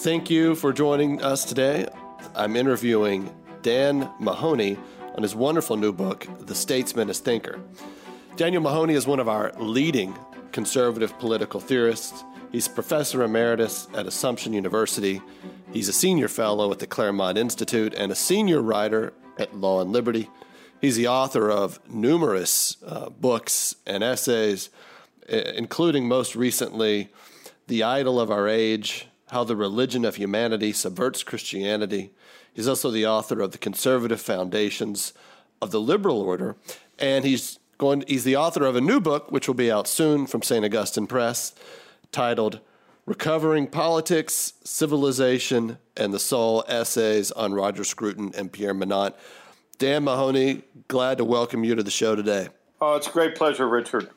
Thank you for joining us today. I'm interviewing Dan Mahoney on his wonderful new book, The Statesman as Thinker. Daniel Mahoney is one of our leading conservative political theorists. He's professor emeritus at Assumption University. He's a senior fellow at the Claremont Institute and a senior writer at Law and Liberty. He's the author of numerous uh, books and essays, including most recently The Idol of Our Age, how the Religion of Humanity Subverts Christianity. He's also the author of The Conservative Foundations of the Liberal Order, and he's going he's the author of a new book which will be out soon from St. Augustine Press titled Recovering Politics, Civilization, and the Soul Essays on Roger Scruton and Pierre Manent. Dan Mahoney, glad to welcome you to the show today. Oh, it's a great pleasure, Richard.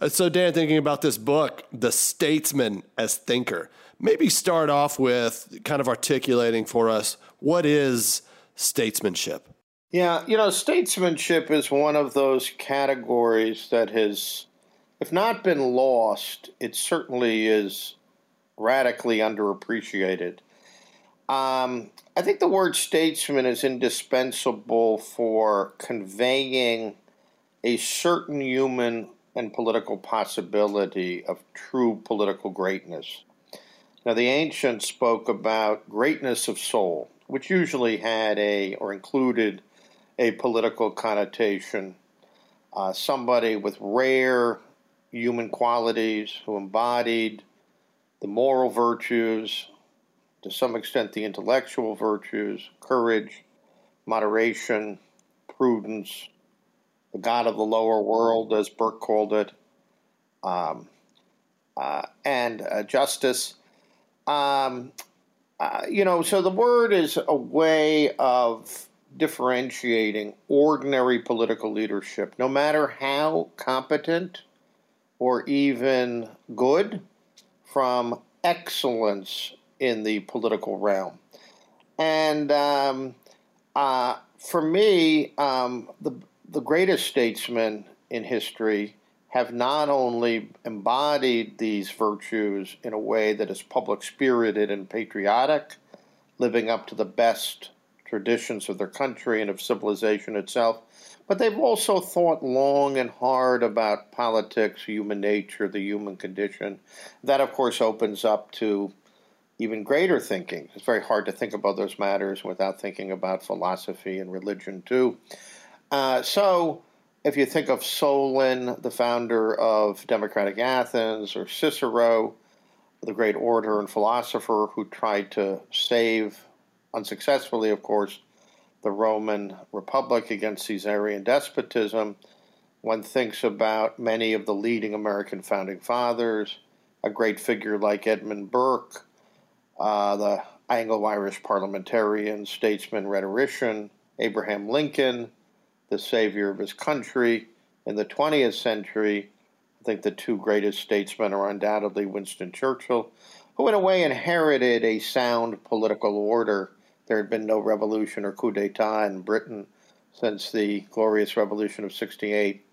Uh, so, Dan, thinking about this book, The Statesman as Thinker, maybe start off with kind of articulating for us what is statesmanship? Yeah, you know, statesmanship is one of those categories that has, if not been lost, it certainly is radically underappreciated. Um, I think the word statesman is indispensable for conveying a certain human and political possibility of true political greatness. Now, the ancients spoke about greatness of soul, which usually had a or included a political connotation. Uh, somebody with rare human qualities who embodied the moral virtues, to some extent the intellectual virtues, courage, moderation, prudence, the God of the lower world, as Burke called it, um, uh, and uh, justice. Um, uh, you know, so the word is a way of differentiating ordinary political leadership, no matter how competent or even good, from excellence in the political realm. And um, uh, for me, um, the the greatest statesman in history have not only embodied these virtues in a way that is public spirited and patriotic, living up to the best traditions of their country and of civilization itself, but they've also thought long and hard about politics, human nature, the human condition. That, of course, opens up to even greater thinking. It's very hard to think about those matters without thinking about philosophy and religion, too. Uh, so, if you think of Solon, the founder of democratic Athens, or Cicero, the great orator and philosopher who tried to save, unsuccessfully, of course, the Roman Republic against Caesarian despotism, one thinks about many of the leading American founding fathers, a great figure like Edmund Burke, uh, the Anglo Irish parliamentarian, statesman, rhetorician, Abraham Lincoln the savior of his country. In the 20th century, I think the two greatest statesmen are undoubtedly Winston Churchill, who in a way inherited a sound political order. There had been no revolution or coup d'etat in Britain since the glorious revolution of 68,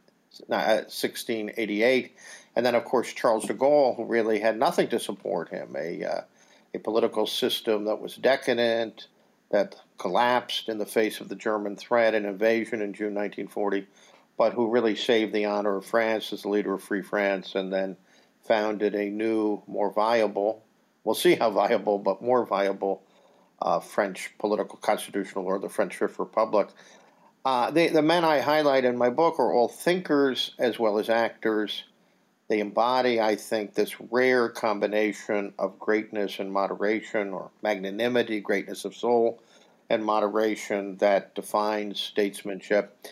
1688. Uh, and then, of course, Charles de Gaulle, who really had nothing to support him, a, uh, a political system that was decadent, that collapsed in the face of the German threat and invasion in June 1940, but who really saved the honor of France as the leader of Free France and then founded a new, more viable, we'll see how viable, but more viable uh, French political constitutional order, the French Fifth Republic. Uh, they, the men I highlight in my book are all thinkers as well as actors. They embody, I think, this rare combination of greatness and moderation, or magnanimity, greatness of soul, and moderation that defines statesmanship.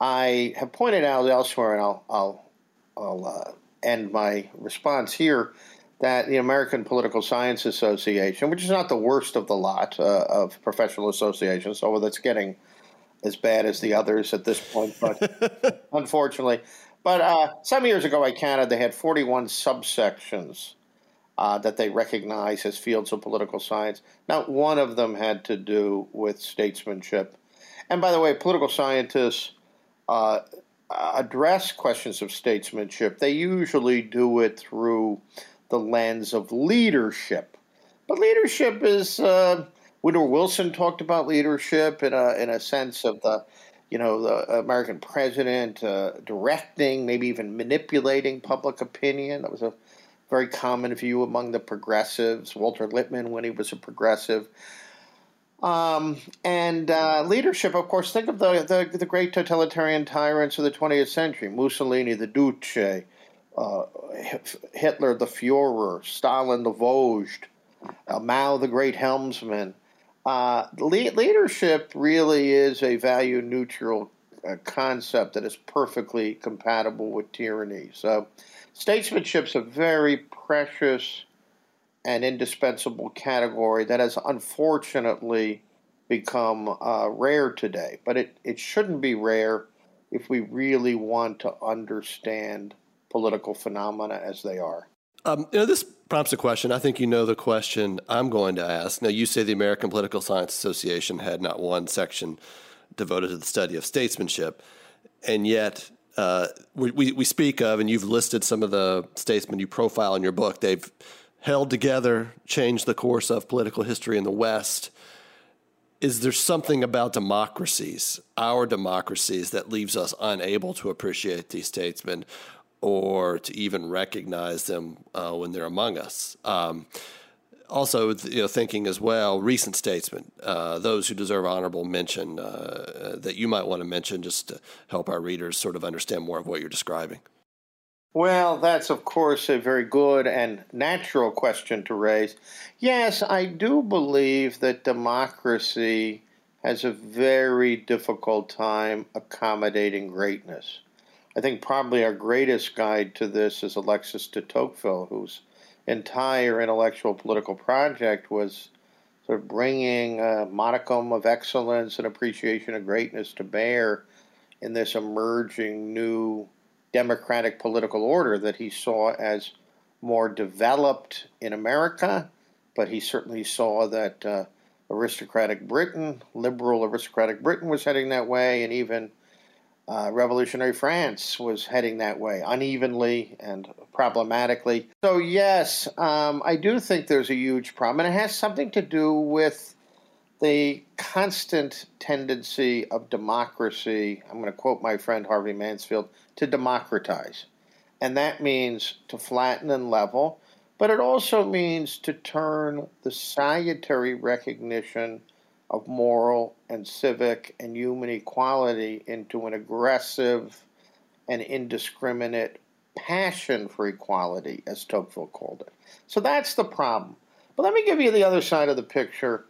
I have pointed out elsewhere, and I'll, I'll, I'll uh, end my response here, that the American Political Science Association, which is not the worst of the lot uh, of professional associations, although that's getting as bad as the others at this point, but unfortunately. But uh, some years ago, I counted they had 41 subsections uh, that they recognize as fields of political science. Not one of them had to do with statesmanship. And by the way, political scientists uh, address questions of statesmanship. They usually do it through the lens of leadership. But leadership is, uh, Woodrow Wilson talked about leadership in a, in a sense of the, you know, the American president uh, directing, maybe even manipulating public opinion. That was a very common view among the progressives. Walter Lippmann, when he was a progressive. Um, and uh, leadership, of course, think of the, the, the, great totalitarian tyrants of the 20th century Mussolini, the Duce, uh, Hitler the Fuhrer, Stalin the Vozhd, Mao the Great Helmsman. Uh, le- leadership really is a value neutral uh, concept that is perfectly compatible with tyranny. So, statesmanship's a very precious and indispensable category that has unfortunately become uh, rare today. But it, it shouldn't be rare if we really want to understand political phenomena as they are. Um, you know, this prompts a question. I think you know the question I'm going to ask. Now, you say the American Political Science Association had not one section devoted to the study of statesmanship, and yet uh, we, we, we speak of, and you've listed some of the statesmen you profile in your book. They've held together, changed the course of political history in the West. Is there something about democracies, our democracies, that leaves us unable to appreciate these statesmen? Or to even recognize them uh, when they're among us. Um, also, you know, thinking as well, recent statesmen, uh, those who deserve honorable mention uh, that you might want to mention just to help our readers sort of understand more of what you're describing. Well, that's of course a very good and natural question to raise. Yes, I do believe that democracy has a very difficult time accommodating greatness. I think probably our greatest guide to this is Alexis de Tocqueville, whose entire intellectual political project was sort of bringing a modicum of excellence and appreciation of greatness to bear in this emerging new democratic political order that he saw as more developed in America, but he certainly saw that uh, aristocratic Britain, liberal aristocratic Britain, was heading that way, and even uh, revolutionary France was heading that way unevenly and problematically. So, yes, um, I do think there's a huge problem, and it has something to do with the constant tendency of democracy. I'm going to quote my friend Harvey Mansfield to democratize. And that means to flatten and level, but it also means to turn the salutary recognition of moral and civic and human equality into an aggressive and indiscriminate passion for equality, as Tocqueville called it. So that's the problem. But let me give you the other side of the picture.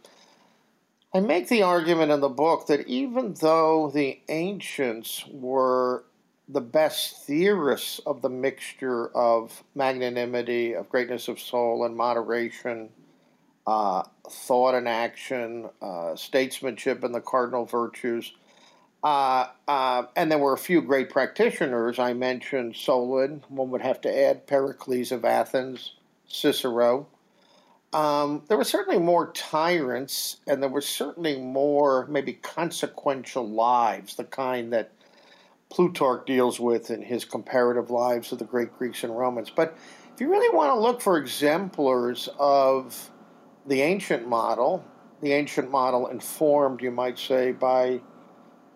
I make the argument in the book that even though the ancients were the best theorists of the mixture of magnanimity, of greatness of soul, and moderation, uh, thought and action, uh, statesmanship, and the cardinal virtues. Uh, uh, and there were a few great practitioners. I mentioned Solon. One would have to add Pericles of Athens, Cicero. Um, there were certainly more tyrants, and there were certainly more maybe consequential lives, the kind that Plutarch deals with in his comparative lives of the great Greeks and Romans. But if you really want to look for exemplars of the ancient model, the ancient model informed, you might say, by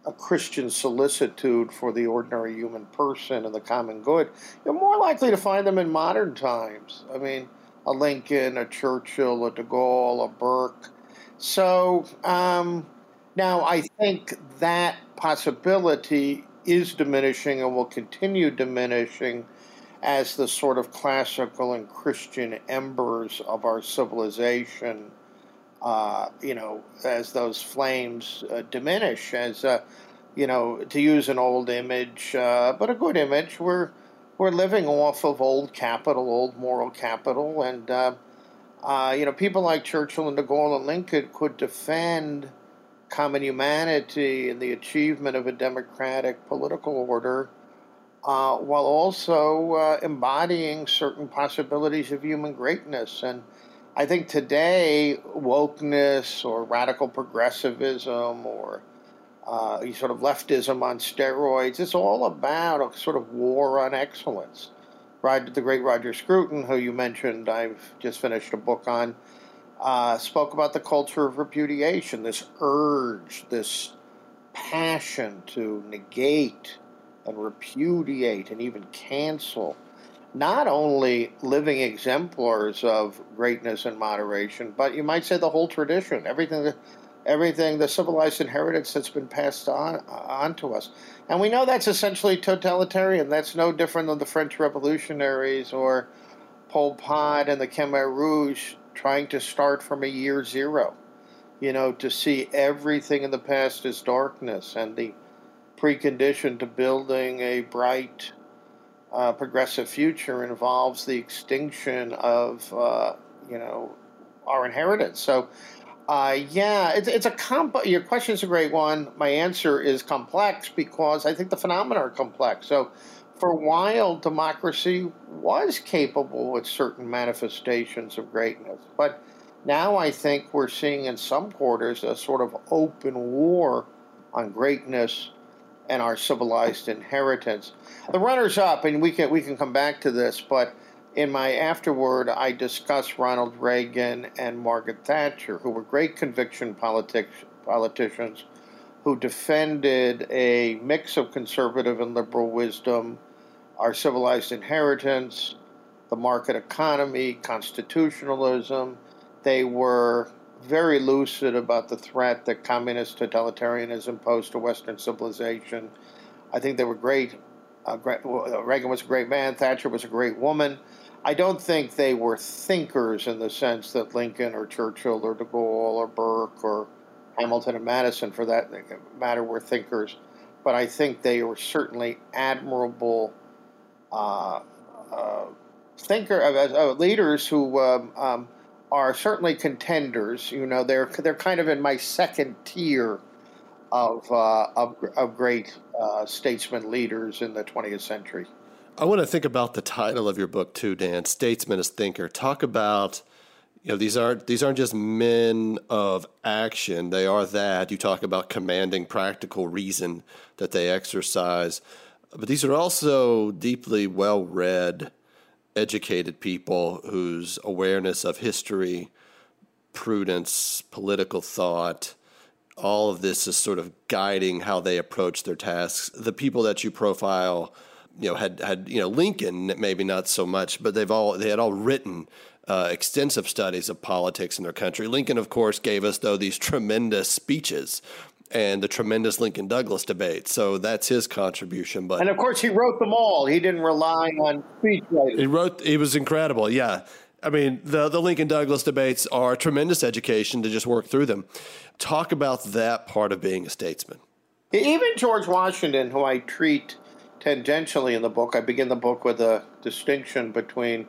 a Christian solicitude for the ordinary human person and the common good, you're more likely to find them in modern times. I mean, a Lincoln, a Churchill, a de Gaulle, a Burke. So um, now I think that possibility is diminishing and will continue diminishing as the sort of classical and Christian embers of our civilization, uh, you know, as those flames uh, diminish, as, uh, you know, to use an old image, uh, but a good image, we're, we're living off of old capital, old moral capital, and uh, uh, you know people like Churchill and De Gaulle and Lincoln could defend common humanity and the achievement of a democratic political order, uh, while also uh, embodying certain possibilities of human greatness. And I think today, wokeness or radical progressivism or uh, sort of leftism on steroids. It's all about a sort of war on excellence. Right, the great Roger Scruton, who you mentioned, I've just finished a book on, uh, spoke about the culture of repudiation, this urge, this passion to negate and repudiate and even cancel not only living exemplars of greatness and moderation, but you might say the whole tradition, everything everything, the civilized inheritance that's been passed on, on to us. And we know that's essentially totalitarian. That's no different than the French revolutionaries or Pol Pot and the Khmer Rouge trying to start from a year zero. You know, to see everything in the past as darkness and the precondition to building a bright, uh, progressive future involves the extinction of, uh, you know, our inheritance. So uh, yeah, it's, it's a comp. Your question is a great one. My answer is complex because I think the phenomena are complex. So, for a while, democracy was capable with certain manifestations of greatness, but now I think we're seeing in some quarters a sort of open war on greatness and our civilized inheritance. The runners up, and we can we can come back to this, but in my afterword, I discuss Ronald Reagan and Margaret Thatcher, who were great conviction politic, politicians who defended a mix of conservative and liberal wisdom, our civilized inheritance, the market economy, constitutionalism. They were very lucid about the threat that communist totalitarianism posed to Western civilization. I think they were great. Uh, great Reagan was a great man. Thatcher was a great woman. I don't think they were thinkers in the sense that Lincoln or Churchill or De Gaulle or Burke or Hamilton and Madison, for that matter, were thinkers. But I think they were certainly admirable uh, uh, thinker uh, uh leaders who um, um, are certainly contenders. You know, they're they're kind of in my second tier of uh, of, of great uh, statesman leaders in the 20th century. I want to think about the title of your book too, Dan. Statesman as thinker. Talk about you know these aren't these aren't just men of action. They are that. You talk about commanding practical reason that they exercise, but these are also deeply well read, educated people whose awareness of history, prudence, political thought, all of this is sort of guiding how they approach their tasks. The people that you profile you know had had you know Lincoln maybe not so much, but they've all they had all written uh, extensive studies of politics in their country. Lincoln, of course, gave us though these tremendous speeches and the tremendous Lincoln Douglas debate. So that's his contribution. But and of course, he wrote them all. He didn't rely on speechwriters. He wrote. He was incredible. Yeah. I mean, the the Lincoln Douglas debates are a tremendous education to just work through them. Talk about that part of being a statesman. Even George Washington, who I treat tangentially in the book. I begin the book with a distinction between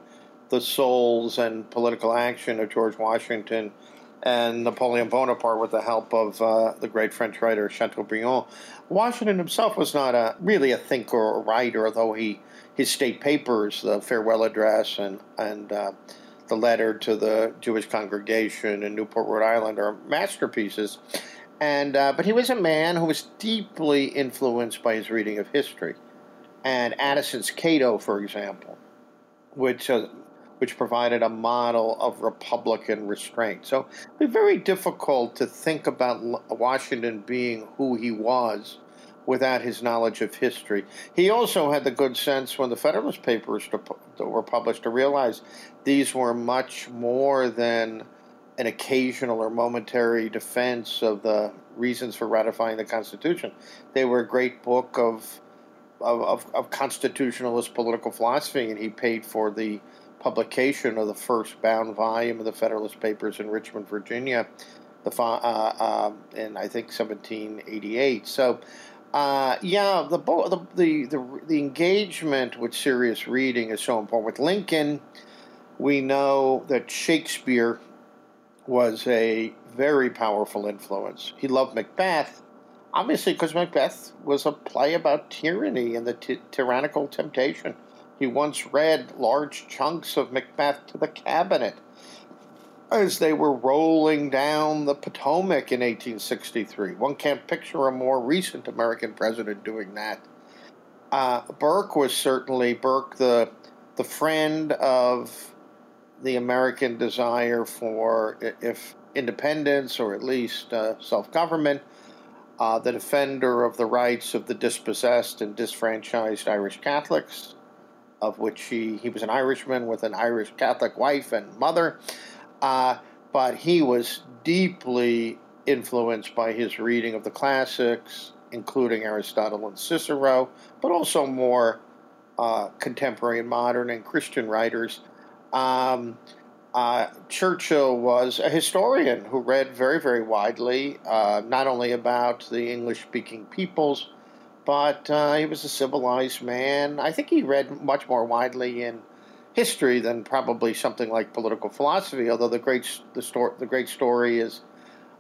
the souls and political action of George Washington and Napoleon Bonaparte with the help of uh, the great French writer Chateaubriand. Washington himself was not a, really a thinker or writer, although he his state papers, the farewell address and and uh, the letter to the Jewish congregation in Newport, Rhode Island, are masterpieces. And uh, but he was a man who was deeply influenced by his reading of history and Addison's Cato, for example, which uh, which provided a model of Republican restraint. So it'd be very difficult to think about Washington being who he was without his knowledge of history. He also had the good sense when the Federalist Papers were published to realize these were much more than an occasional or momentary defense of the reasons for ratifying the Constitution. They were a great book of of, of, of, constitutionalist political philosophy, and he paid for the publication of the first bound volume of the Federalist Papers in Richmond, Virginia, the uh, uh, in I think 1788. So, Uh, yeah, the, the, the the engagement with serious reading is so important. With Lincoln, we know that Shakespeare was a very powerful influence. He loved Macbeth, obviously because Macbeth was a play about tyranny and the ty- tyrannical temptation. He once read large chunks of Macbeth to the cabinet as they were rolling down the Potomac in 1863. One can't picture a more recent American president doing that. Uh, Burke was certainly Burke, the the friend of the American desire for if independence or at least uh, self government, uh, the defender of the rights of the dispossessed and disfranchised Irish Catholics, of which he, he was an Irishman with an Irish Catholic wife and mother. Uh, but he was deeply influenced by his reading of the classics, including Aristotle and Cicero, but also more uh, contemporary and modern and Christian writers. Um, uh, Churchill was a historian who read very, very widely, uh, not only about the English speaking peoples, but uh, he was a civilized man. I think he read much more widely in history than probably something like political philosophy. Although the great the story the great story is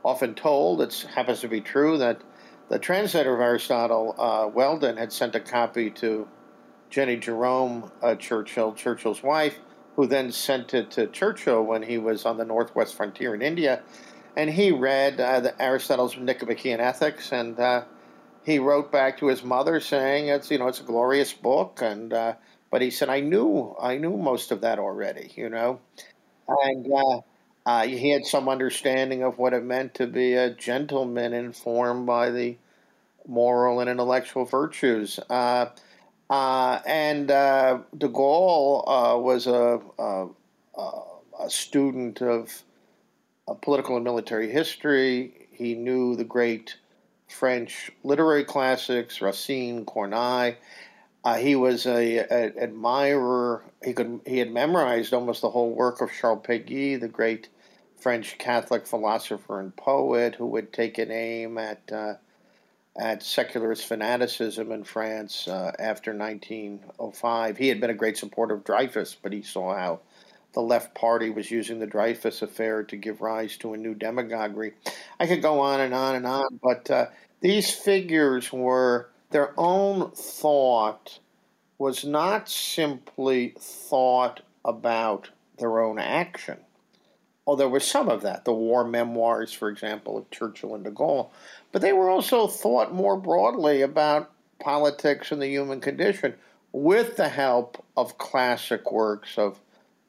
often told, it happens to be true that the translator of Aristotle, uh, Welldon, had sent a copy to Jennie Jerome uh, Churchill, Churchill's wife, who then sent it to Churchill when he was on the northwest frontier in India, and he read uh, Aristotle's Nicomachean Ethics and. He wrote back to his mother saying it's you know it's a glorious book and uh, but he said, I knew, I knew most of that already, you know, and uh, uh, he had some understanding of what it meant to be a gentleman informed by the moral and intellectual virtues. Uh, uh and uh, de Gaulle was a, a, a, student of political and military history. He knew the great French literary classics, Racine, Corneille uh, he was a, a, admirer. He could he had memorized almost the whole work of Charles Péguy, the great French Catholic philosopher and poet, who would take an aim at uh, at secularist fanaticism in France uh, after 1905. He had been a great supporter of Dreyfus, but he saw how the left party was using the Dreyfus affair to give rise to a new demagoguery. I could go on and on and on, but uh, these figures were their own thought was not simply thought about their own action. Oh, there was some of that, the war memoirs, for example, of Churchill and de Gaulle, but they were also thought more broadly about politics and the human condition with the help of classic works of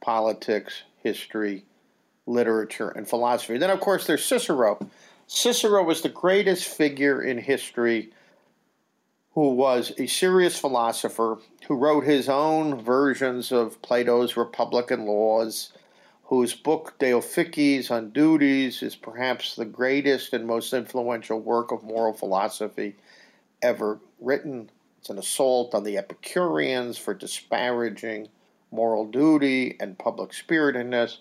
politics, history, literature, and philosophy. Then, of course, there's Cicero. Cicero was the greatest figure in history who was a serious philosopher who wrote his own versions of Plato's Republican Laws, whose book De Officiis on Duties is perhaps the greatest and most influential work of moral philosophy ever written. It's an assault on the Epicureans for disparaging moral duty and public spiritedness.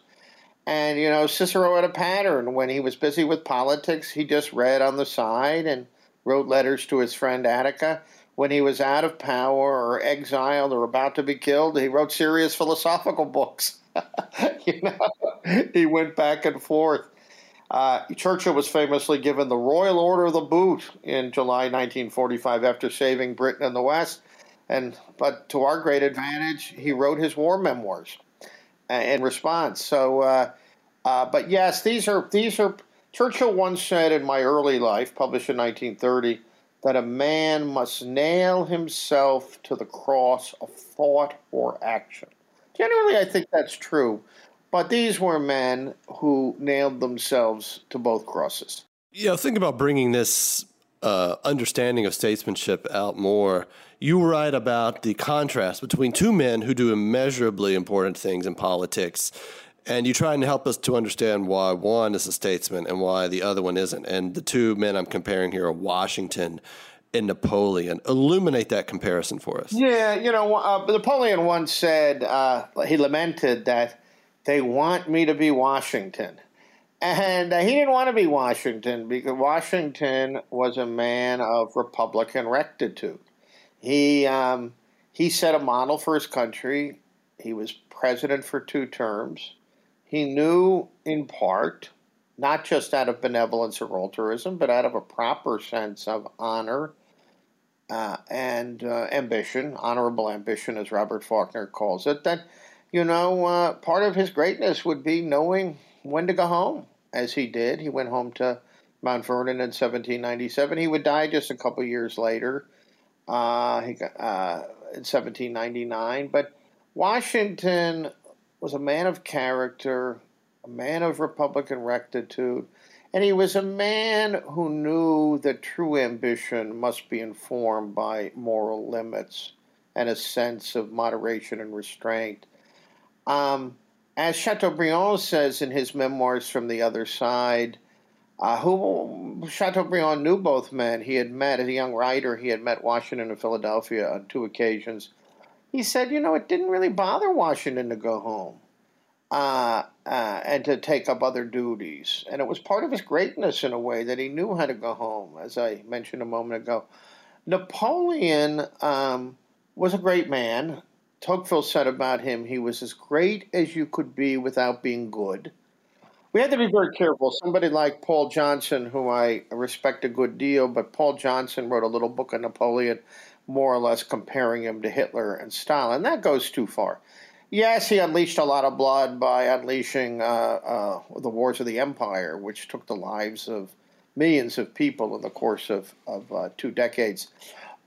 And, you know, Cicero had a pattern. When he was busy with politics, he just read on the side and wrote letters to his friend Attica. When he was out of power or exiled or about to be killed, he wrote serious philosophical books. you know, he went back and forth. Uh, Churchill was famously given the Royal Order of the Boot in July 1945 after saving Britain and the West. And but to our great advantage, he wrote his war memoirs uh, in response. So, uh, uh, but yes, these are these are Churchill once said in My Early Life, published in 1930, that a man must nail himself to the cross of thought or action. Generally, I think that's true, but these were men who nailed themselves to both crosses. Yeah, think about bringing this uh, understanding of statesmanship out more. You write about the contrast between two men who do immeasurably important things in politics and you try and help us to understand why one is a statesman and why the other one isn't. And the two men I'm comparing here are Washington and Napoleon. Illuminate that comparison for us. Yeah, you know, uh, Napoleon once said, uh, he lamented that they want me to be Washington. And uh, he didn't want to be Washington because Washington was a man of Republican rectitude. He um, he set a model for his country. He was president for two terms. He knew, in part, not just out of benevolence or altruism, but out of a proper sense of honor uh, and uh, ambition, honorable ambition, as Robert Faulkner calls it, that, you know, uh, part of his greatness would be knowing when to go home, as he did. He went home to Mount Vernon in 1797. He would die just a couple years later uh, he, uh, in 1799. But Washington was a man of character, a man of Republican rectitude, and he was a man who knew that true ambition must be informed by moral limits and a sense of moderation and restraint. Um, as Chateaubriand says in his memoirs from the other side, uh, who Chateaubriand knew both men. He had met, as a young writer, he had met Washington and Philadelphia on two occasions. He said, you know, it didn't really bother Washington to go home uh, uh, and to take up other duties. And it was part of his greatness in a way that he knew how to go home, as I mentioned a moment ago. Napoleon um, was a great man. Tocqueville said about him, he was as great as you could be without being good. We had to be very careful. Somebody like Paul Johnson, who I respect a good deal, but Paul Johnson wrote a little book on Napoleon, more or less comparing him to Hitler and Stalin. That goes too far. Yes, he unleashed a lot of blood by unleashing uh, uh, the wars of the empire, which took the lives of millions of people in the course of, of uh, two decades.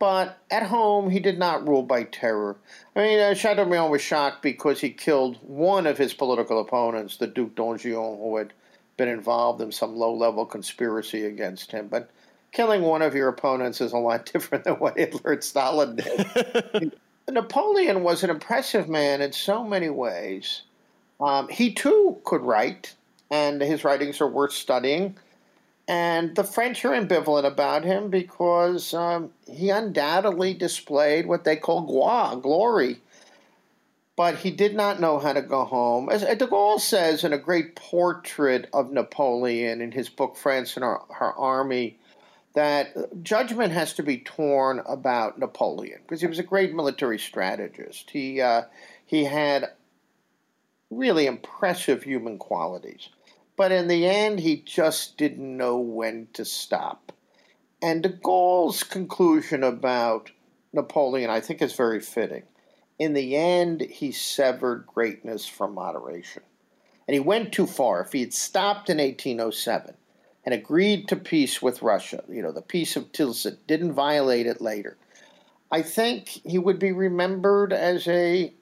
But at home, he did not rule by terror. I mean, uh, Chateaubriand was shocked because he killed one of his political opponents, the Duc d'Enghien, who had been involved in some low level conspiracy against him. But killing one of your opponents is a lot different than what Hitler and Stalin did. Napoleon was an impressive man in so many ways. Um, he too could write, and his writings are worth studying. And the French are ambivalent about him because um, he undoubtedly displayed what they call gloire, glory. But he did not know how to go home. As de Gaulle says in a great portrait of Napoleon in his book France and Her, Her Army, that judgment has to be torn about Napoleon because he was a great military strategist. He uh, he had really impressive human qualities, but in the end, he just didn't know when to stop. And de Gaulle's conclusion about Napoleon, I think, is very fitting. In the end, he severed greatness from moderation. And he went too far. If he had stopped in 1807, and agreed to peace with Russia, you know, the peace of Tilsit, didn't violate it later, I think he would be remembered as a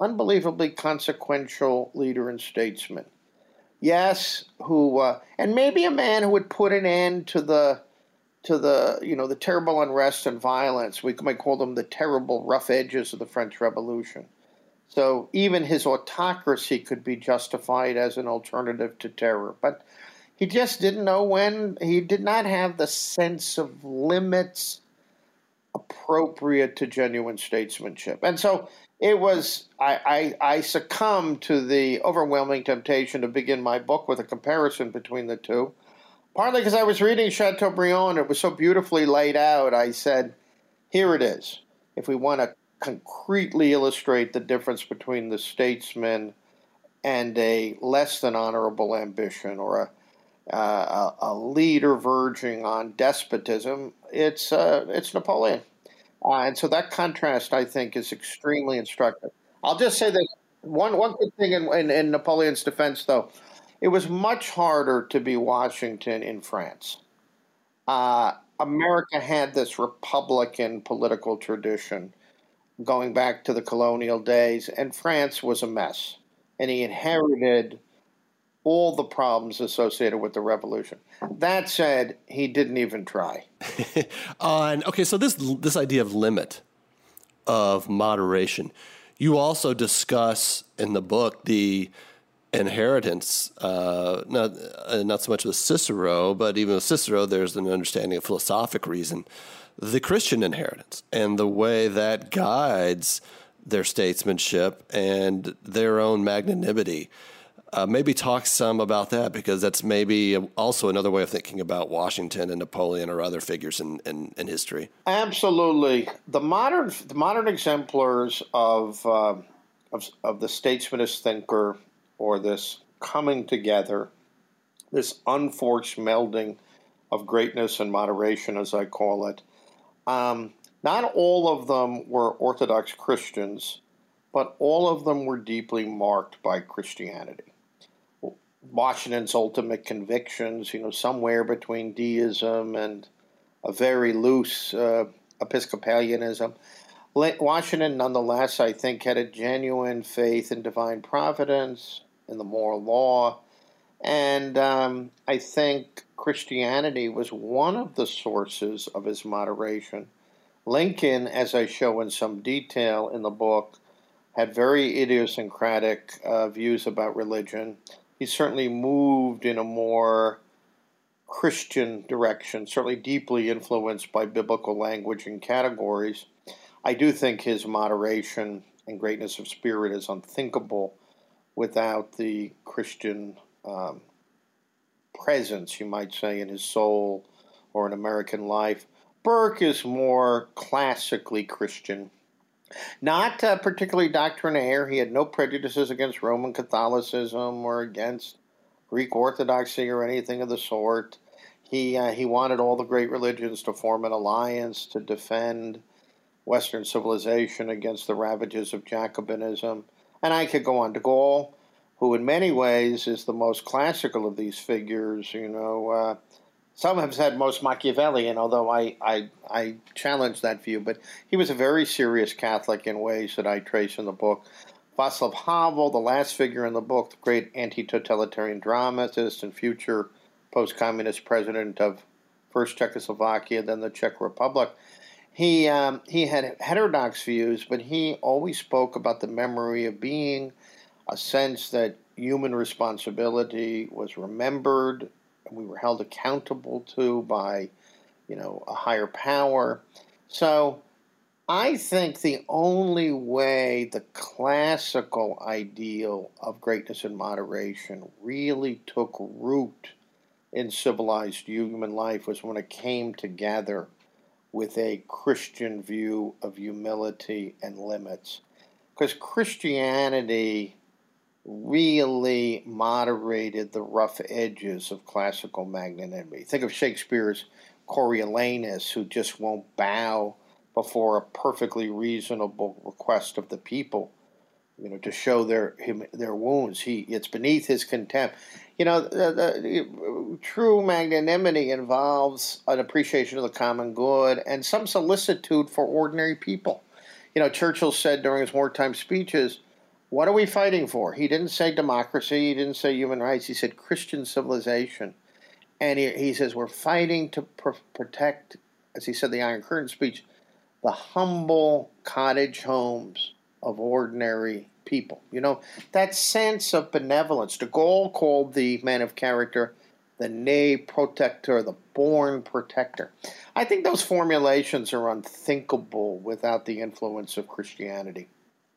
unbelievably consequential leader and statesman. Yes, who uh, and maybe a man who would put an end to the to the you know the terrible unrest and violence. We might call them the terrible rough edges of the French Revolution. So even his autocracy could be justified as an alternative to terror. But he just didn't know when. He did not have the sense of limits appropriate to genuine statesmanship. And so it was, I, I, I succumbed to the overwhelming temptation to begin my book with a comparison between the two. Partly because I was reading Chateaubriand, it was so beautifully laid out. I said, here it is. If we want to concretely illustrate the difference between the statesman and a less than honorable ambition or a uh, a, leader verging on despotism, it's uh, it's Napoleon, uh, and so that contrast I think is extremely instructive. I'll just say this one one good thing in, in, in Napoleon's defense, though, it was much harder to be Washington in France. Uh, America had this Republican political tradition going back to the colonial days, and France was a mess, and he inherited all the problems associated with the revolution. That said, he didn't even try. On okay, so this this idea of limit of moderation, you also discuss in the book the inheritance, uh, not uh, not so much with Cicero, but even with Cicero, there's an understanding of philosophic reason, the Christian inheritance, and the way that guides their statesmanship and their own magnanimity Uh, maybe talk some about that because that's maybe also another way of thinking about Washington and Napoleon or other figures in, in, in history. Absolutely, the modern the modern exemplars of, uh, of of the statesmanist thinker or this coming together, this unforced melding of greatness and moderation, as I call it. Um, not all of them were Orthodox Christians, but all of them were deeply marked by Christianity. Washington's ultimate convictions, you know, somewhere between deism and a very loose uh, Episcopalianism. Washington, nonetheless, I think, had a genuine faith in divine providence, in the moral law, and um, I think Christianity was one of the sources of his moderation. Lincoln, as I show in some detail in the book, had very idiosyncratic uh, views about religion he certainly moved in a more Christian direction, certainly deeply influenced by biblical language and categories. I do think his moderation and greatness of spirit is unthinkable without the Christian um, presence, you might say, in his soul or in American life. Burke is more classically Christian not uh, particularly doctrinaire. He had no prejudices against Roman Catholicism or against Greek Orthodoxy or anything of the sort. He uh, he wanted all the great religions to form an alliance to defend Western civilization against the ravages of Jacobinism. And I could go on. De Gaulle, who in many ways is the most classical of these figures, you know, uh, some have said most Machiavellian, although I, I, I challenge that view. But he was a very serious Catholic in ways that I trace in the book. Václav Havel, the last figure in the book, the great anti totalitarian dramatist and future post communist president of first Czechoslovakia, then the Czech Republic. He, um, he had heterodox views, but he always spoke about the memory of being, a sense that human responsibility was remembered we were held accountable to by, you know, a higher power. So I think the only way the classical ideal of greatness and moderation really took root in civilized human life was when it came together with a Christian view of humility and limits. Because Christianity really moderated the rough edges of classical magnanimity. Think of Shakespeare's Coriolanus, who just won't bow before a perfectly reasonable request of the people, you know, to show their him, their wounds. He it's beneath his contempt. You know, the, the, true magnanimity involves an appreciation of the common good and some solicitude for ordinary people. You know, Churchill said during his wartime speeches what are we fighting for? He didn't say democracy, he didn't say human rights, he said Christian civilization. And he, he says we're fighting to pr- protect, as he said the Iron Curtain speech, the humble cottage homes of ordinary people. You know, that sense of benevolence. De Gaulle called the man of character the ne protector, the born protector. I think those formulations are unthinkable without the influence of Christianity.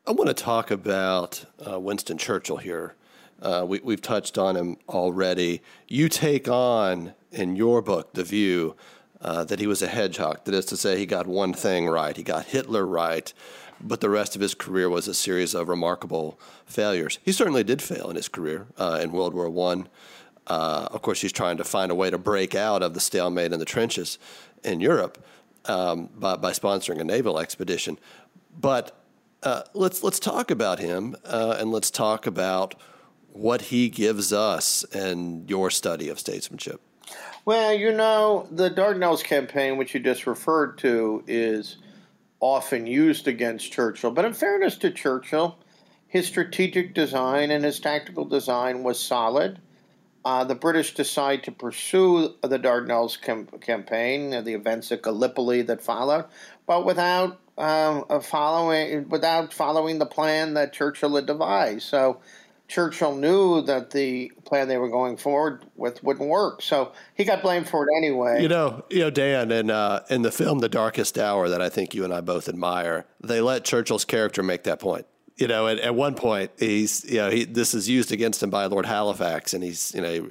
I want to talk about uh, Winston Churchill here. Uh, we, have touched on him already. You take on in your book the view uh, that he was a hedgehog. That is to say, he got one thing right. He got Hitler right, but the rest of his career was a series of remarkable failures. He certainly did fail in his career uh, in World War One. Uh, of course, he's trying to find a way to break out of the stalemate in the trenches in Europe um, by, by sponsoring a naval expedition. But uh, let's let's talk about him uh, and let's talk about what he gives us and your study of statesmanship. Well, you know, the Dardanelles campaign, which you just referred to, is often used against Churchill. But in fairness to Churchill, his strategic design and his tactical design was solid. Uh, the British decide to pursue the Dardanelles cam- campaign, and the events at Gallipoli that followed, but without um, of following without following the plan that Churchill had devised. So Churchill knew that the plan they were going forward with wouldn't work. So he got blamed for it anyway. You know, you know, Dan, in uh, in the film The Darkest Hour, that I think you and I both admire, they let Churchill's character make that point. you know, at, at one point he's, you know, he, this is used against him by Lord Halifax, and he's, you know,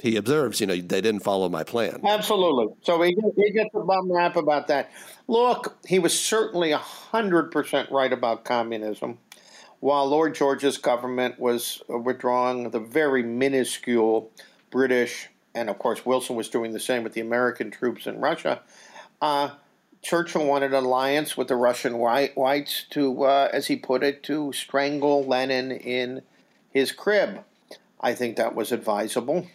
he observes, you know, they didn't follow my plan. Absolutely. So he, he gets a bum rap about that. Look, he was certainly 100% right about communism. While Lloyd George's government was withdrawing the very minuscule British, and of course Wilson was doing the same with the American troops in Russia, uh, Churchill wanted an alliance with the Russian white, whites to, uh, as he put it, to strangle Lenin in his crib. I think that was advisable.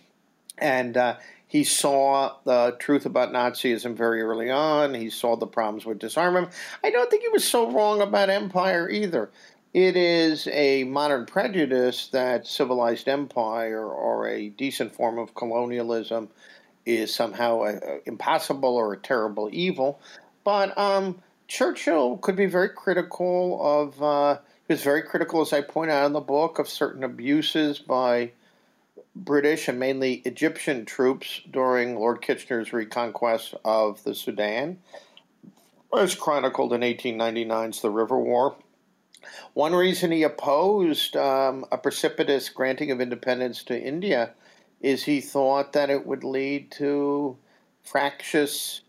And uh, he saw the truth about Nazism very early on. He saw the problems with disarmament. I don't think he was so wrong about empire either. It is a modern prejudice that civilized empire or a decent form of colonialism is somehow a, a impossible or a terrible evil. But um, Churchill could be very critical of, uh, he was very critical, as I point out in the book, of certain abuses by British and mainly Egyptian troops during Lord Kitchener's reconquest of the Sudan, as chronicled in 1899's The River War. One reason he opposed um, a precipitous granting of independence to India is he thought that it would lead to fractious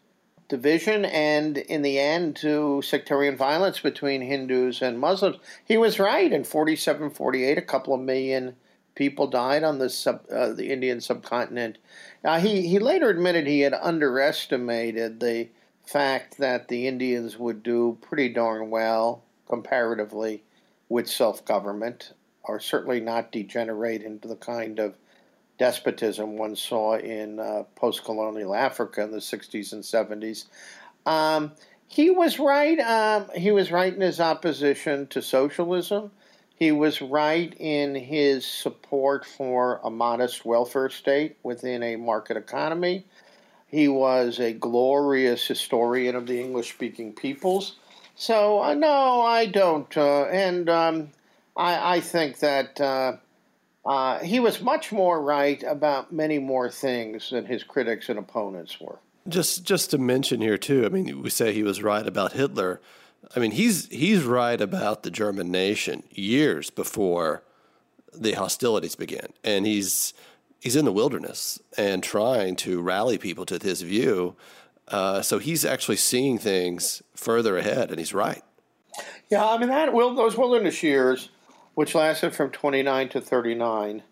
division and, in the end, to sectarian violence between Hindus and Muslims. He was right. In 47 48, a couple of million people died on the, sub, uh, the Indian subcontinent. Now, he, he later admitted he had underestimated the fact that the Indians would do pretty darn well comparatively with self government, or certainly not degenerate into the kind of despotism one saw in uh, post colonial Africa in the 60s and 70s. Um, he was right. Um, he was right in his opposition to socialism. He was right in his support for a modest welfare state within a market economy. He was a glorious historian of the English speaking peoples. So, uh, no, I don't. Uh, and um, I, I, think that uh, uh, he was much more right about many more things than his critics and opponents were. Just, just to mention here too. I mean, we say he was right about Hitler. I mean, he's he's right about the German nation years before the hostilities began, and he's he's in the wilderness and trying to rally people to his view. Uh, so he's actually seeing things further ahead, and he's right. Yeah, I mean that those wilderness years which lasted from 29 to 39.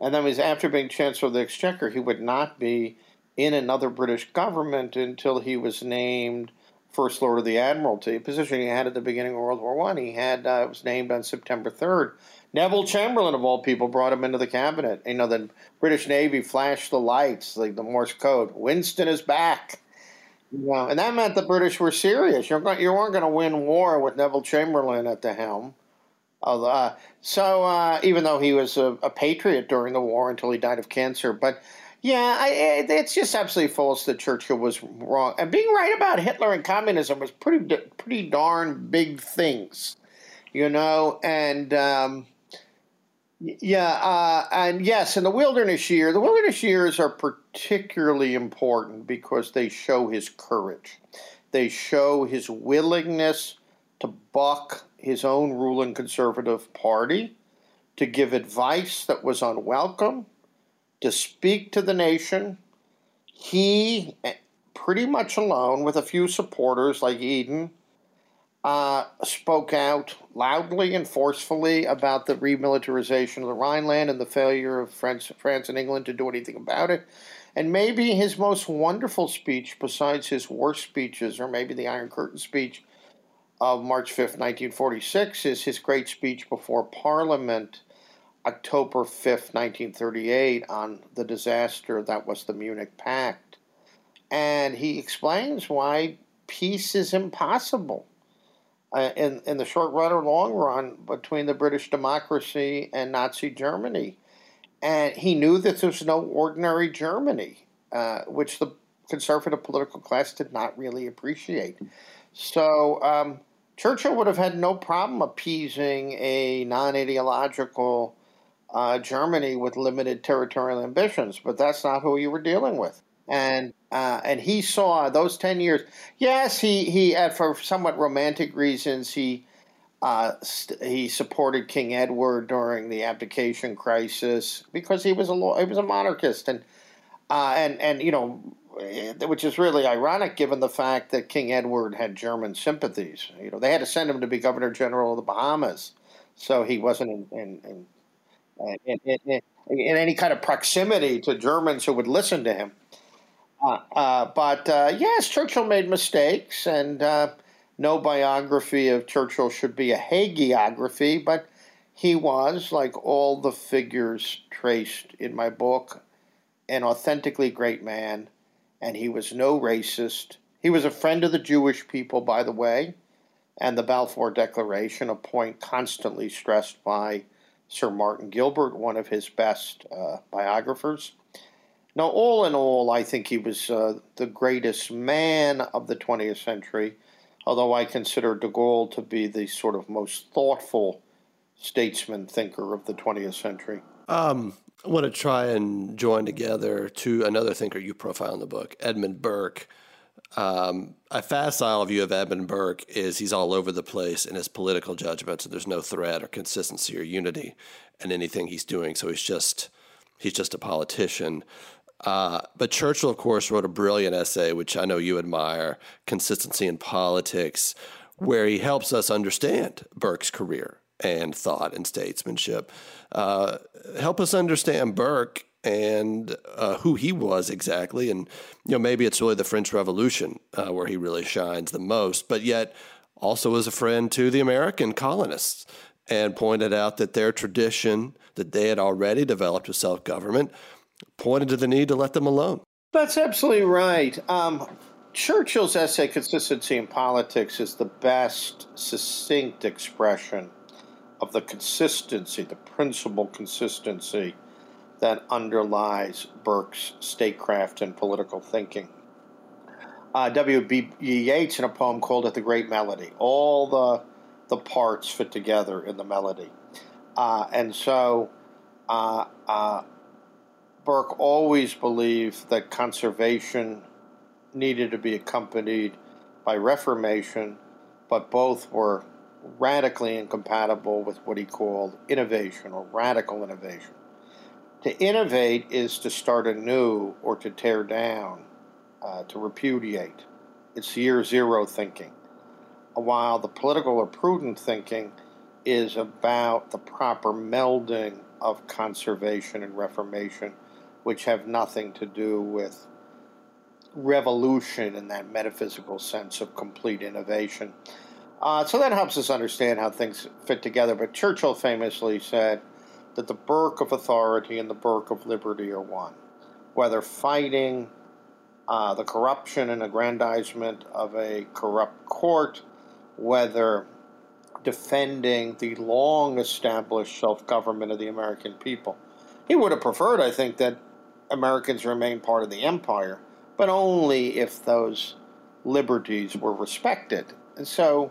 And then was after being Chancellor of the Exchequer, he would not be in another British government until he was named First Lord of the Admiralty, a position he had at the beginning of World War One. He had uh, was named on September 3rd. Neville Chamberlain, of all people, brought him into the cabinet. You know, the British Navy flashed the lights, like the Morse code. Winston is back. You know, and that meant the British were serious. You're, you weren't going to win war with Neville Chamberlain at the helm. Uh, so uh, even though he was a, a, patriot during the war until he died of cancer, but yeah, I, it, it's just absolutely false that Churchill was wrong. And being right about Hitler and communism was pretty pretty darn big things, you know. And um, yeah, uh, and yes, in the wilderness year, the wilderness years are particularly important because they show his courage. They show his willingness to buck his own ruling conservative party, to give advice that was unwelcome, to speak to the nation. He, eh, pretty much alone, with a few supporters like Eden, uh, spoke out loudly and forcefully about the remilitarization of the Rhineland and the failure of France, France and England to do anything about it. And maybe his most wonderful speech, besides his worst speeches, or maybe the Iron Curtain speech, of March 5th, 1946, is his great speech before Parliament, October 5th, 1938, on the disaster that was the Munich Pact. And he explains why peace is impossible uh, in, in the short run or long run between the British democracy and Nazi Germany. And he knew that there was no ordinary Germany, uh, which the conservative political class did not really appreciate. So, um, Churchill would have had no problem appeasing a non ideological uh, Germany with limited territorial ambitions, but that's not who you were dealing with. And uh, and he saw those ten years. Yes, he he for somewhat romantic reasons he Uh, st- he supported King Edward during the abdication crisis because he was a law- he was a monarchist, and uh, and and you know, which is really ironic given the fact that King Edward had German sympathies. You know, they had to send him to be Governor General of the Bahamas, so he wasn't in in, in, in, any kind of proximity to Germans who would listen to him. Uh, uh, but uh, yes, Churchill made mistakes, and uh, no biography of Churchill should be a hagiography, but he was, like all the figures traced in my book, an authentically great man, and he was no racist. He was a friend of the Jewish people, by the way, and the Balfour Declaration, a point constantly stressed by Sir Martin Gilbert, one of his best uh, biographers. Now, all in all, I think he was uh, the greatest man of the 20th century although I consider de Gaulle to be the sort of most thoughtful statesman thinker of the 20th century. Um, I want to try and join together to another thinker you profile in the book, Edmund Burke. Um, a facile view of Edmund Burke is he's all over the place in his political judgments, and there's no thread or consistency or unity in anything he's doing. So he's just he's just a politician. Uh, but Churchill, of course, wrote a brilliant essay, which I know you admire, Consistency in Politics, where he helps us understand Burke's career and thought and statesmanship. Uh, help us understand Burke and uh, who he was exactly. And, you know, maybe it's really the French Revolution uh, where he really shines the most, but yet also as a friend to the American colonists and pointed out that their tradition that they had already developed of self government pointed to the need to let them alone. That's absolutely right. Um, Churchill's essay, Consistency in Politics, is the best succinct expression of the consistency, the principle consistency that underlies Burke's statecraft and political thinking. Uh, W.B. Yeats, in a poem, called it the Great Melody. All the the parts fit together in the melody, uh, and so uh, uh Burke always believed that conservation needed to be accompanied by reformation, but both were radically incompatible with what he called innovation or radical innovation. To innovate is to start anew or to tear down, uh, to repudiate. It's year zero thinking. While the political or prudent thinking is about the proper melding of conservation and reformation which have nothing to do with revolution in that metaphysical sense of complete innovation. Uh, so that helps us understand how things fit together. But Churchill famously said that the Burke of authority and the Burke of liberty are one. Whether fighting uh, the corruption and aggrandizement of a corrupt court, whether defending the long established self government of the American people. He would have preferred, I think, that Americans remain part of the empire, but only if those liberties were respected. And so,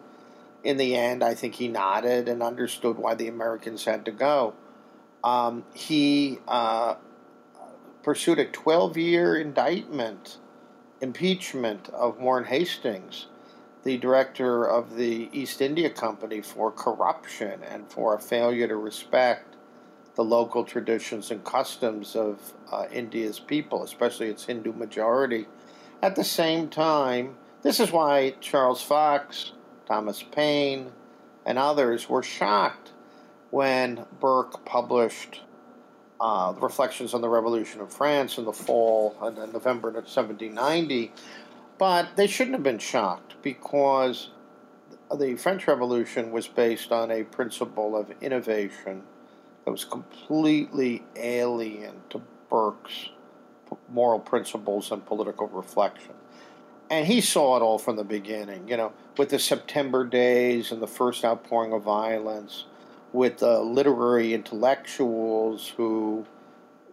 in the end, I think he nodded and understood why the Americans had to go. Um, he uh, pursued a 12 year indictment, impeachment of Warren Hastings, the director of the East India Company, for corruption and for a failure to respect the local traditions and customs of uh, India's people, especially its Hindu majority. At the same time, this is why Charles Fox, Thomas Paine, and others were shocked when Burke published uh, Reflections on the Revolution of France in the fall and in November of 1790. But they shouldn't have been shocked because the French Revolution was based on a principle of innovation that was completely alien to Burke's moral principles and political reflection. And he saw it all from the beginning, you know, with the September days and the first outpouring of violence, with the literary intellectuals who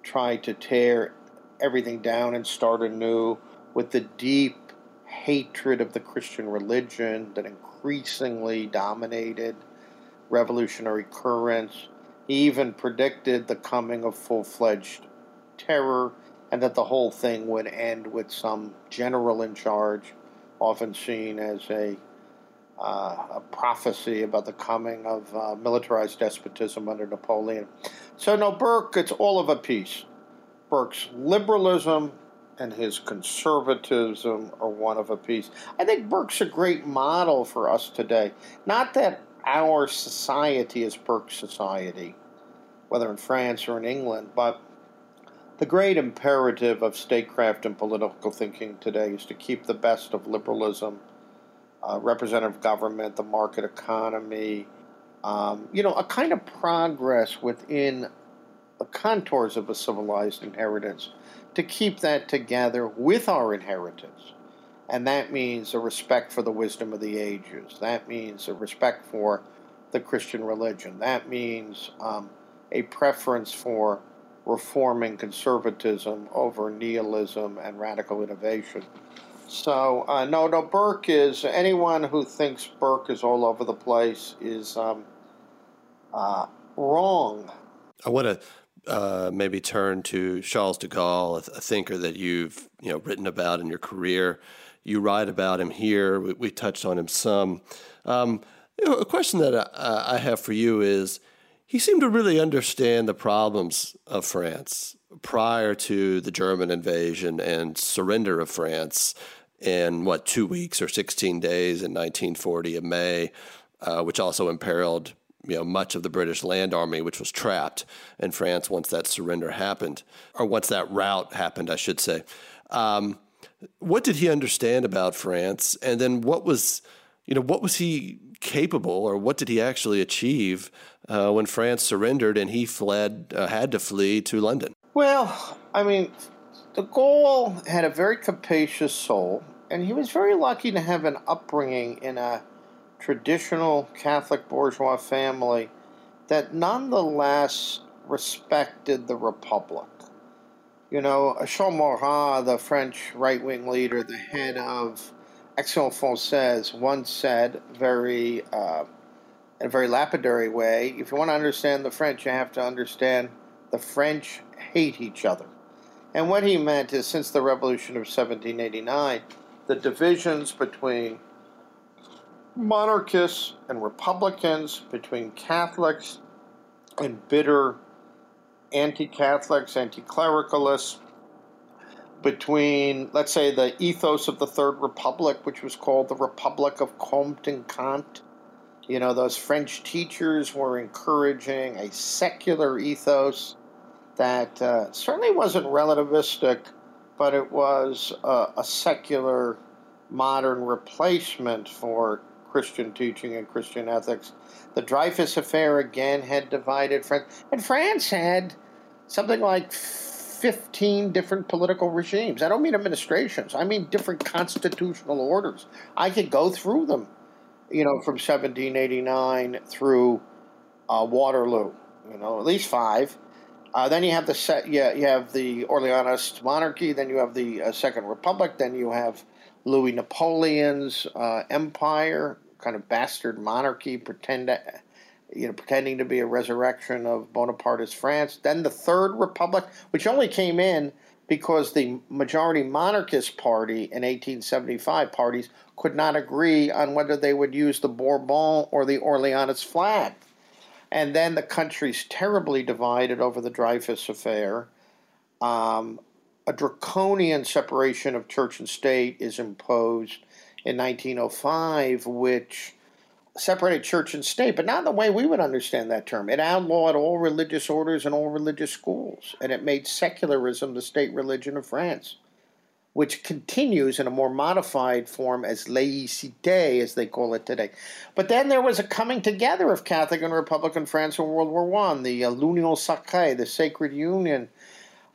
tried to tear everything down and start anew, with the deep hatred of the Christian religion that increasingly dominated revolutionary currents. He even predicted the coming of full fledged terror and that the whole thing would end with some general in charge, often seen as a uh, a prophecy about the coming of uh, militarized despotism under Napoleon. So, no, Burke, it's all of a piece. Burke's liberalism and his conservatism are one of a piece. I think Burke's a great model for us today. Not that our society is Burke's society, whether in France or in England, but the great imperative of statecraft and political thinking today is to keep the best of liberalism uh, representative government, the market economy, um, you know, a kind of progress within the contours of a civilized inheritance to keep that together with our inheritance. And that means a respect for the wisdom of the ages. That means a respect for the Christian religion. That means um, a preference for reforming conservatism over nihilism and radical innovation. So uh, no, no. Burke is anyone who thinks Burke is all over the place is um, uh, wrong. I want to uh, maybe turn to Charles de Gaulle, a, thinker that you've you know written about in your career. You write about him here. We, we touched on him some. Um, you know, a question that I, I have for you is: He seemed to really understand the problems of France prior to the German invasion and surrender of France in what two weeks or 16 days in 1940 of May, uh, which also imperiled you know much of the British land army, which was trapped in France once that surrender happened, or once that rout happened, I should say. Um, what did he understand about France, and then what was you know what was he capable, or what did he actually achieve uh, when France surrendered and he fled, uh, had to flee to London? Well, I mean, de Gaulle had a very capacious soul, and he was very lucky to have an upbringing in a traditional Catholic bourgeois family that nonetheless respected the Republic. You know, Maurras, the French right wing leader, the head of Action Française, once said very, uh, in a very lapidary way if you want to understand the French, you have to understand the French hate each other. And what he meant is since the revolution of 1789, the divisions between monarchists and Republicans, between Catholics and bitter anti Catholics, anti clericalists, between, let's say, the ethos of the Third Republic, which was called the Republic of Comte and Kant. You know, those French teachers were encouraging a secular ethos that uh, certainly wasn't relativistic, but it was uh, a secular modern replacement for Christian teaching and Christian ethics. The Dreyfus Affair again had divided France, and France had something like 15 different political regimes. I don't mean administrations, I mean different constitutional orders. I could go through them, you know, from 1789 through uh, Waterloo, you know, at least five. Uh, then you have the set, yeah, you have the Orleanist monarchy. Then you have the uh, Second Republic. Then you have Louis Napoleon's uh, empire, kind of bastard monarchy, pretend, you know, pretending to be a resurrection of Bonapartist France. Then the Third Republic, which only came in because the majority monarchist party in 1875 parties could not agree on whether they would use the Bourbon or the Orleanist flag. And then the country's terribly divided over the Dreyfus affair. Um, a draconian separation of church and state is imposed in 1905, which separated church and state, but not the way we would understand that term. It outlawed all religious orders and all religious schools, and it made secularism the state religion of France which continues in a more modified form as laïcité, as they call it today. But then there was a coming together of Catholic and Republican France in World War I, the uh, l'Union Sacrée, the Sacred Union.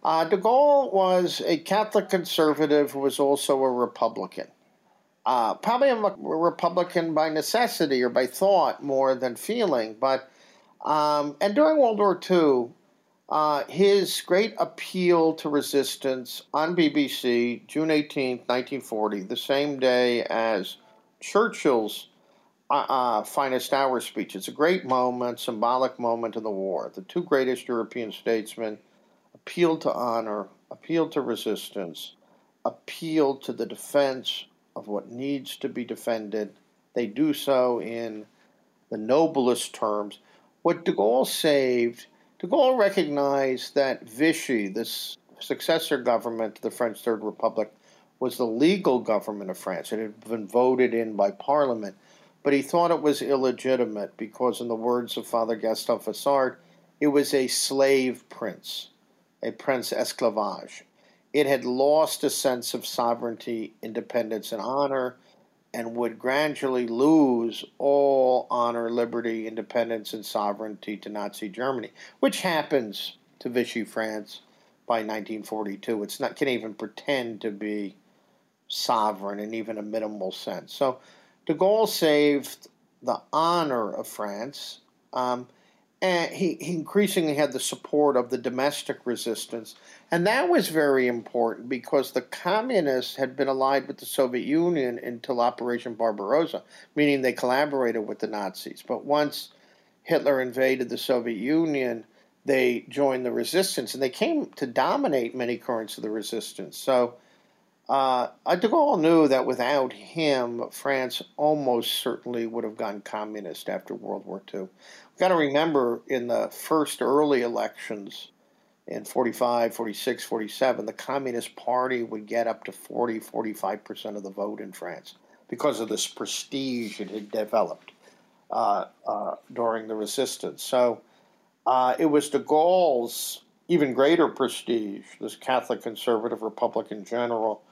Uh, de Gaulle was a Catholic conservative who was also a Republican. Uh, probably a Republican by necessity or by thought more than feeling, but um, and during World War II, uh, his great appeal to resistance on BBC, June 18, 1940, the same day as Churchill's uh, uh, finest hour speech. It's a great moment, symbolic moment in the war. The two greatest European statesmen appealed to honor, appealed to resistance, appealed to the defense of what needs to be defended They do so in the noblest terms. What de Gaulle saved, de Gaulle recognized that Vichy, this successor government to the French Third Republic, was the legal government of France. It had been voted in by Parliament, but he thought it was illegitimate because, in the words of Father Gaston Fessard, it was a slave prince, a prince esclavage. It had lost a sense of sovereignty, independence, and honor, and would gradually lose all honor, liberty, independence, and sovereignty to Nazi Germany, which happens to Vichy France by 1942. It's not can even pretend to be sovereign in even a minimal sense. So de Gaulle saved the honor of France. Um, and he, he increasingly had the support of the domestic resistance. And that was very important because the communists had been allied with the Soviet Union until Operation Barbarossa, meaning they collaborated with the Nazis. But once Hitler invaded the Soviet Union, they joined the resistance and they came to dominate many currents of the resistance. So uh, de Gaulle knew that without him, France almost certainly would have gone communist after World War II. We've got to remember in the first early elections in 45, 46, 47, the Communist Party would get up to 40, 45% of the vote in France because of this prestige it had developed uh, uh, during the resistance. So uh, it was de Gaulle's even greater prestige, this Catholic conservative republic in general,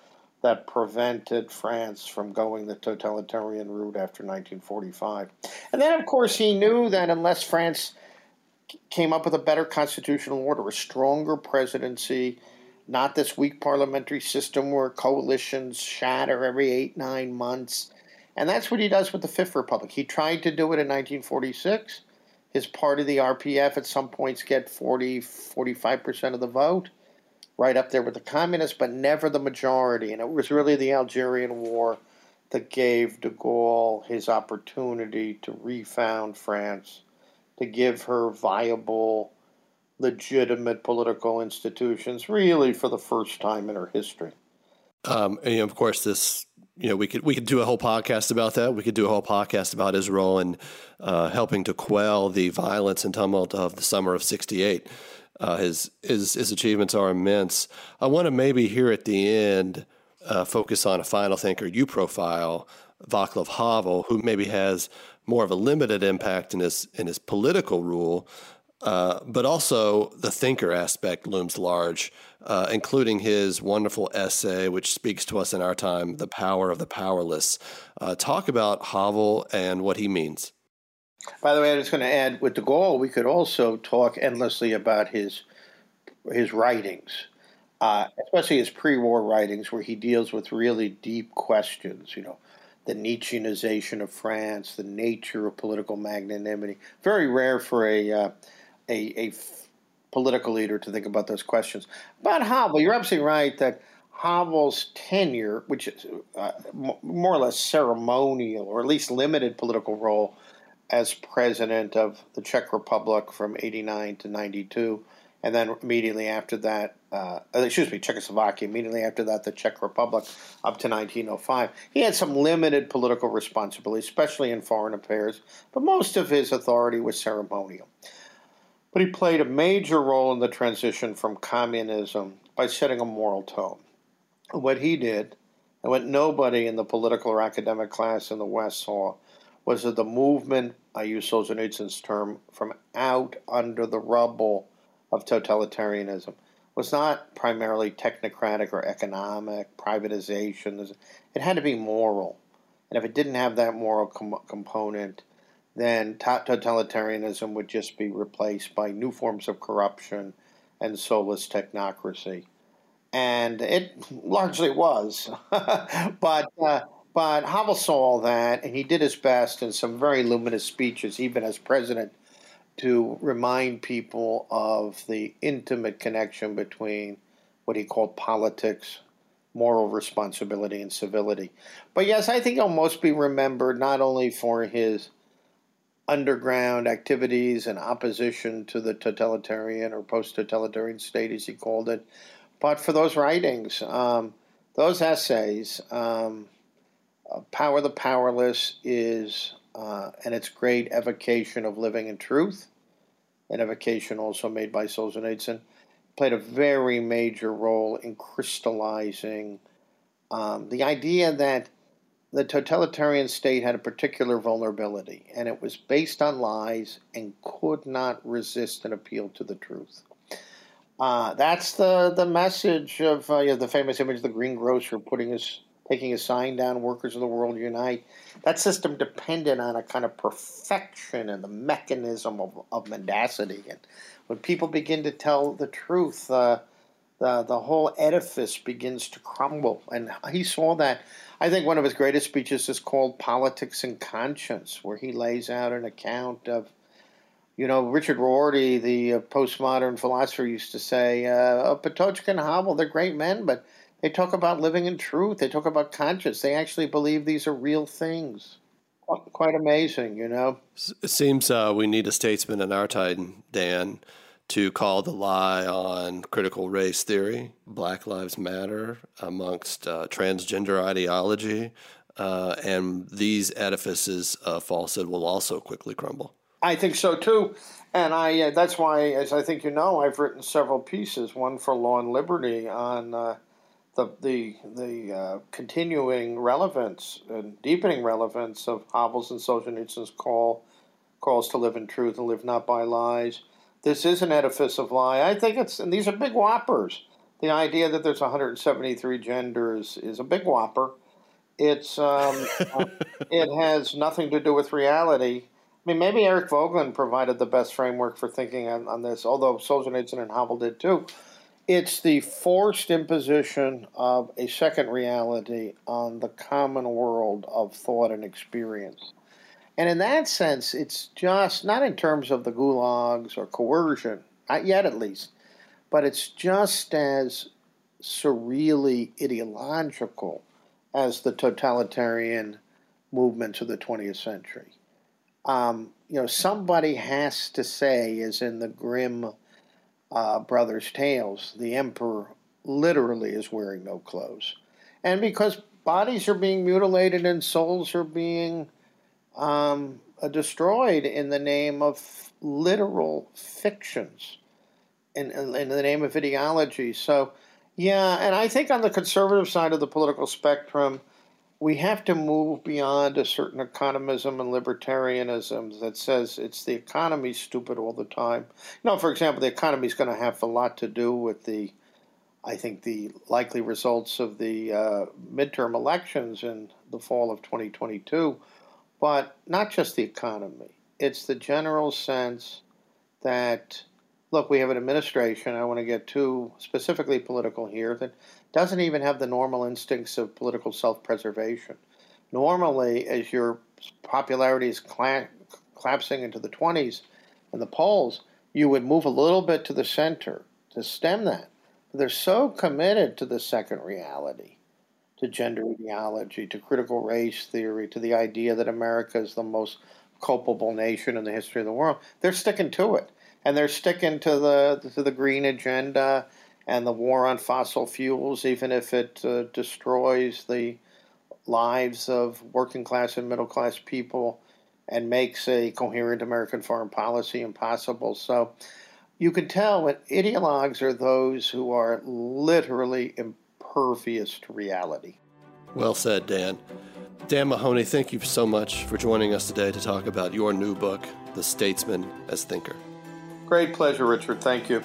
that prevented France from going the totalitarian route after 1945. And then, of course, he knew that unless France came up with a better constitutional order, a stronger presidency, not this weak parliamentary system where coalitions shatter every eight, nine months. And that's what he does with the Fifth Republic. He tried to do it in 1946. His party, the RPF, at some points get 40, 45% of the vote right up there with the communists, but never the majority. And it was really the Algerian War that gave de Gaulle his opportunity to refound France, to give her viable, legitimate political institutions, really for the first time in her history. Um, and of course, this you know we could we could do a whole podcast about that. We could do a whole podcast about his role in uh, helping to quell the violence and tumult of the summer of '68. Uh, his, his his achievements are immense. I want to maybe here at the end uh, focus on a final thinker you profile, Václav Havel, who maybe has more of a limited impact in his in his political rule, uh, but also the thinker aspect looms large, uh, including his wonderful essay, which speaks to us in our time, "The Power of the Powerless." Uh, talk about Havel and what he means. By the way, I was going to add with de Gaulle, we could also talk endlessly about his his writings, uh, especially his pre-war writings, where he deals with really deep questions. You know, the Nietzscheanization of France, the nature of political magnanimity. Very rare for a uh, a, a political leader to think about those questions. About Havel, you're absolutely right that Havel's tenure, which is uh, more or less ceremonial or at least limited political role as president of the Czech Republic from 89 to 92. And then immediately after that, uh, uh, excuse me, Czechoslovakia, immediately after that, the Czech Republic up to 1905. He had some limited political responsibility, especially in foreign affairs, but most of his authority was ceremonial. But he played a major role in the transition from communism by setting a moral tone. What he did, and what nobody in the political or academic class in the West saw, was that the movement, I use Solzhenitsyn's term, from out under the rubble of totalitarianism was not primarily technocratic or economic, privatization. It had to be moral. And if it didn't have that moral com- component, then totalitarianism would just be replaced by new forms of corruption and soulless technocracy. And it largely was. but uh, but Havel saw all that, and he did his best in some very luminous speeches, even as president, to remind people of the intimate connection between what he called politics, moral responsibility, and civility. But yes, I think he'll most be remembered not only for his underground activities and opposition to the totalitarian or post totalitarian state, as he called it, but for those writings, um, those essays. Um, uh, Power the Powerless is, uh, and its great evocation of living in truth, an evocation also made by Solzhenitsyn, played a very major role in crystallizing um, the idea that the totalitarian state had a particular vulnerability, and it was based on lies and could not resist an appeal to the truth. Uh, that's the, the message of uh, you know, the famous image of the greengrocer putting his taking a sign down, "Workers of the World Unite." That system depended on a kind of perfection and the mechanism of, of mendacity. And when people begin to tell the truth, uh, the the whole edifice begins to crumble. And he saw that. I think one of his greatest speeches is called "Politics and Conscience," where he lays out an account of. You know, Richard Rorty, the uh, postmodern philosopher, used to say, uh, Patočka and Havel, they're great men, but they talk about living in truth. They talk about conscience. They actually believe these are real things. Quite amazing, you know. It seems uh, we need a statesman in our time, Dan, to call the lie on critical race theory, Black Lives Matter, amongst uh, transgender ideology, uh, and these edifices of falsehood will also quickly crumble. I think so too, and I uh, that's why, as I think you know, I've written several pieces. One for Law and Liberty on uh, the the the uh, continuing relevance and deepening relevance of Havel's and Solzhenitsyn's call calls to live in truth and live not by lies this is an edifice of lie. I think it's, and these are big whoppers. The idea that there's 173 genders is a big whopper. It's um, uh, it has nothing to do with reality. I mean, maybe Eric Voegelin provided the best framework for thinking on, on this, although Solzhenitsyn and Havel did too. It's the forced imposition of a second reality on the common world of thought and experience. And in that sense, it's just not in terms of the gulags or coercion, not yet at least, but it's just as surreally ideological as the totalitarian movements of the 20th century. Um, you know, somebody has to say, as in the Grimm uh, brothers' tales, the emperor literally is wearing no clothes. And because bodies are being mutilated and souls are being um, uh, destroyed in the name of literal fictions, in, in, in the name of ideology. So, yeah, and I think on the conservative side of the political spectrum, we have to move beyond a certain economism and libertarianism that says it's the economy stupid all the time. You know, for example, the economy is going to have a lot to do with the, I think, the likely results of the uh, midterm elections in the fall of 2022 but not just the economy. It's the general sense that, look, we have an administration, I want to get too specifically political here, that doesn't even have the normal instincts of political self preservation. Normally, as your popularity is collapsing into the 20s in the polls, you would move a little bit to the center to stem that. But they're so committed to the second reality to gender ideology, to critical race theory, to the idea that America is the most culpable nation in the history of the world. They're sticking to it, and they're sticking to the to the green agenda and the war on fossil fuels, even if it uh, destroys the lives of working class and middle class people and makes a coherent American foreign policy impossible. So you can tell that ideologues are those who are literally impervious to reality. Well said, Dan. Dan Mahoney, thank you so much for joining us today to talk about your new book, The Statesman as Thinker. Great pleasure, Richard. Thank you.